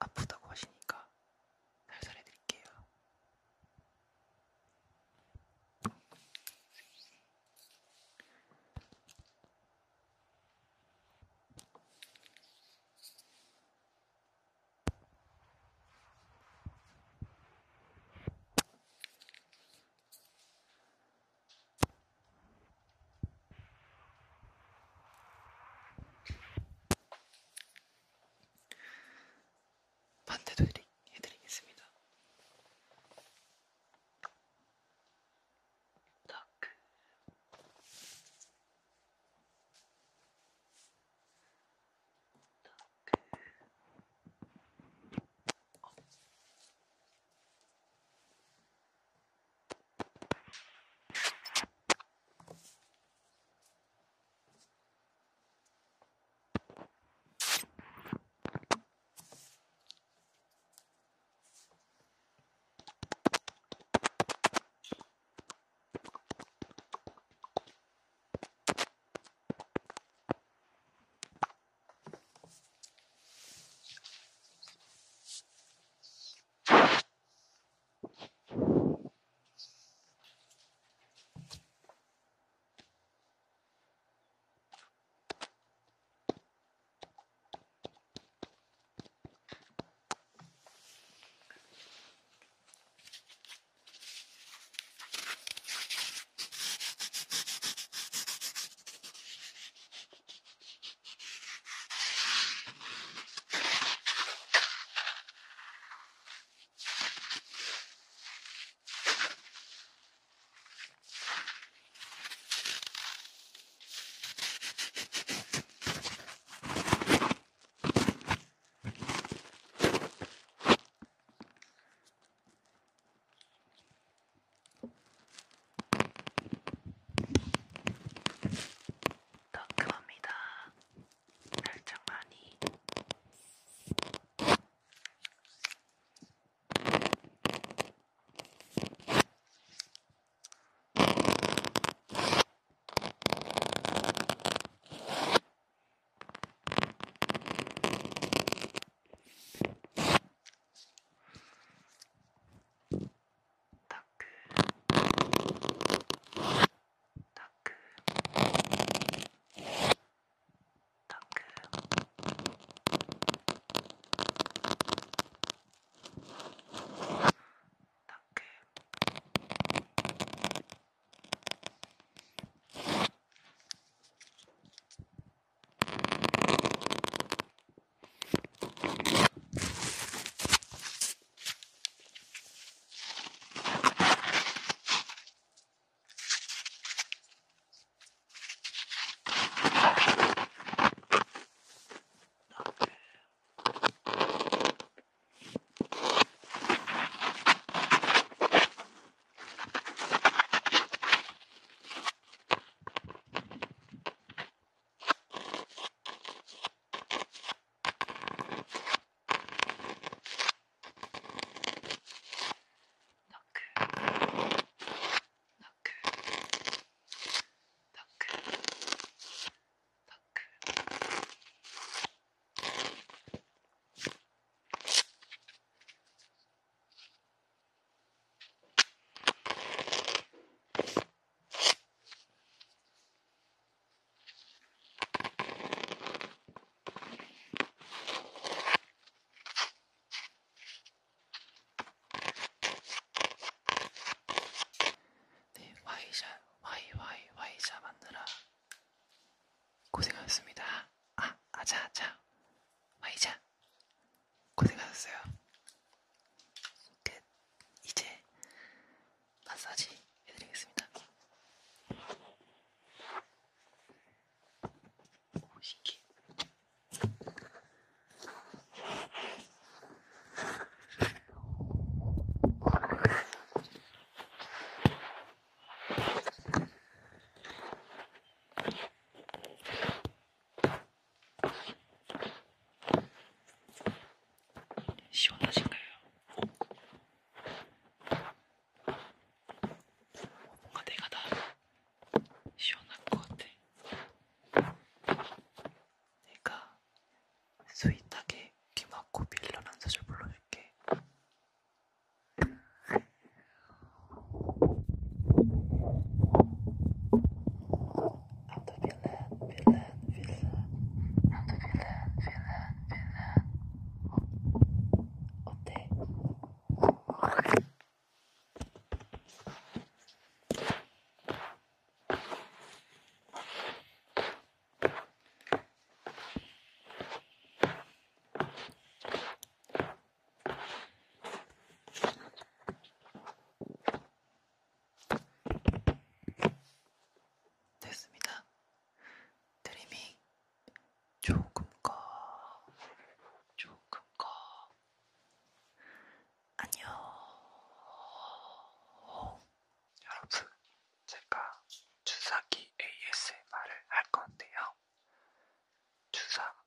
아프다고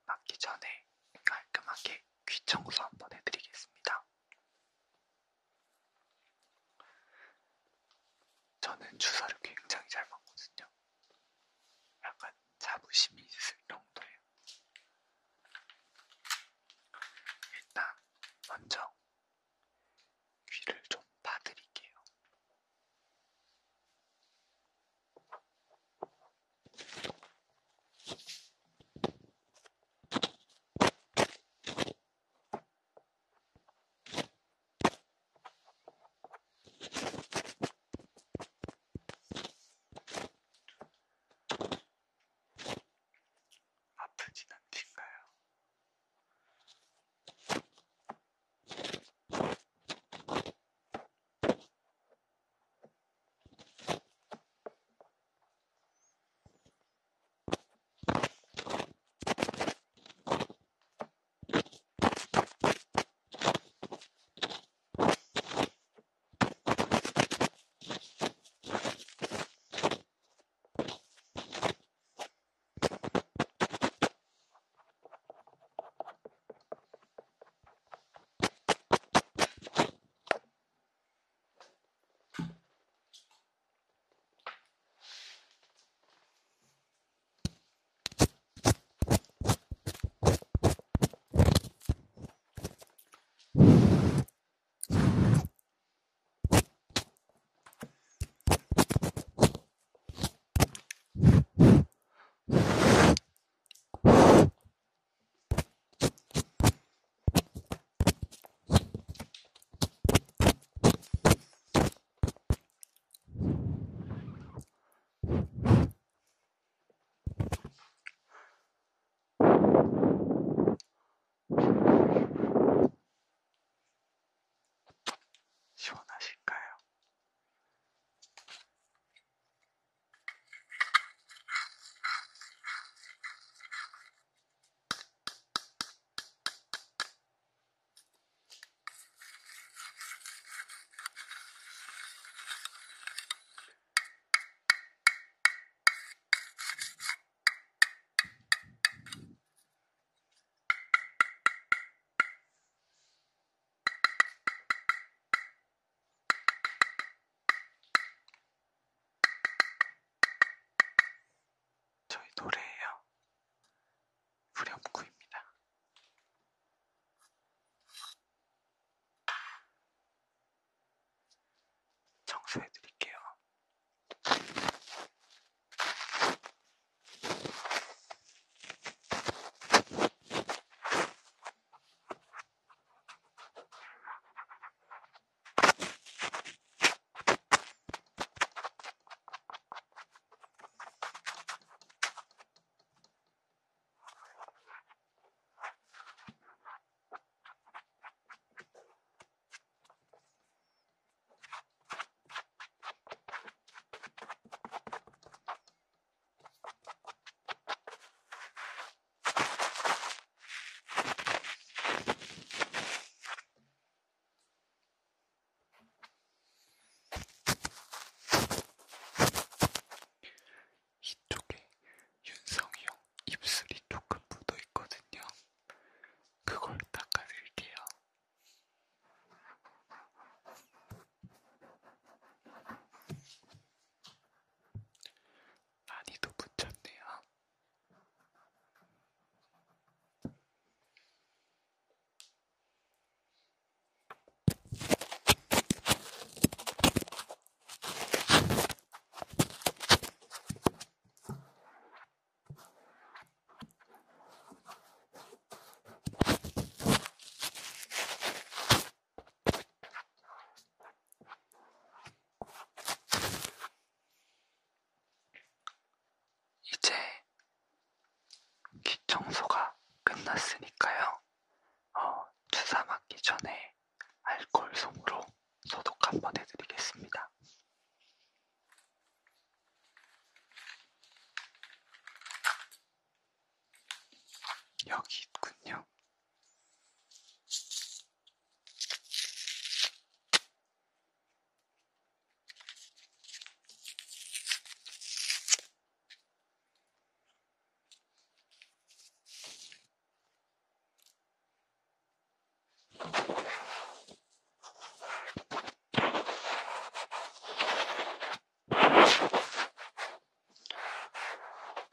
맞기 전에 깔끔하게 귀 청소 한번 해드리겠습니다. 저는 주사를 굉장히 잘 맞거든요. 약간 자부심이 있을, 이런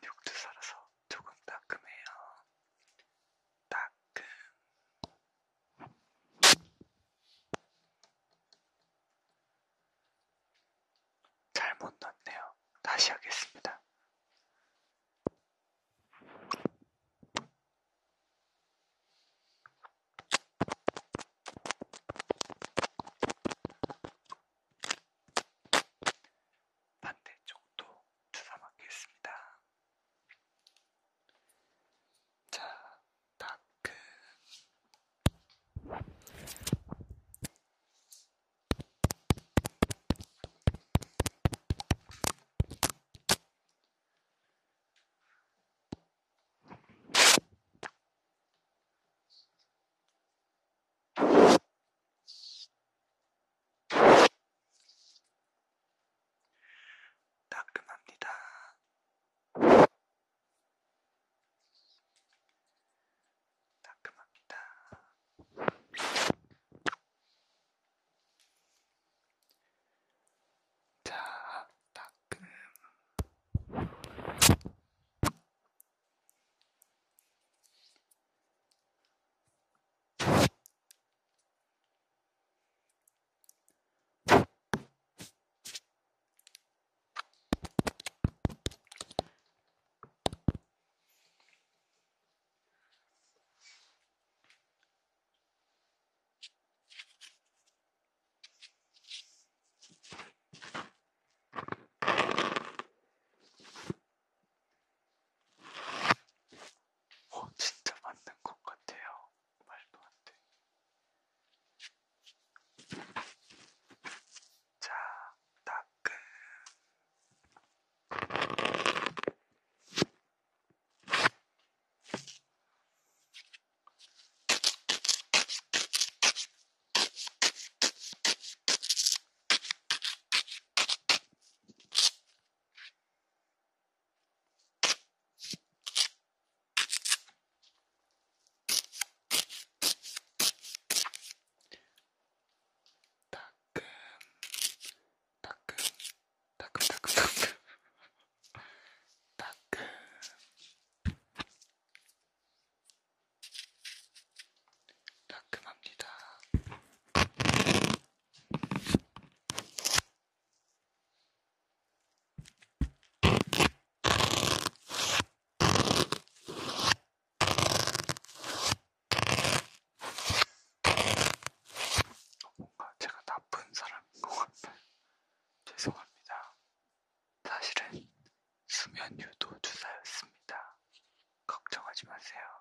근육도 살아서 조금 따끔해요. 따끔. 잘못 넣었네요. 다시 하겠습니다. 사실은 수면 유도 주사였습니다. 걱정하지 마세요.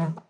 Mm-hmm.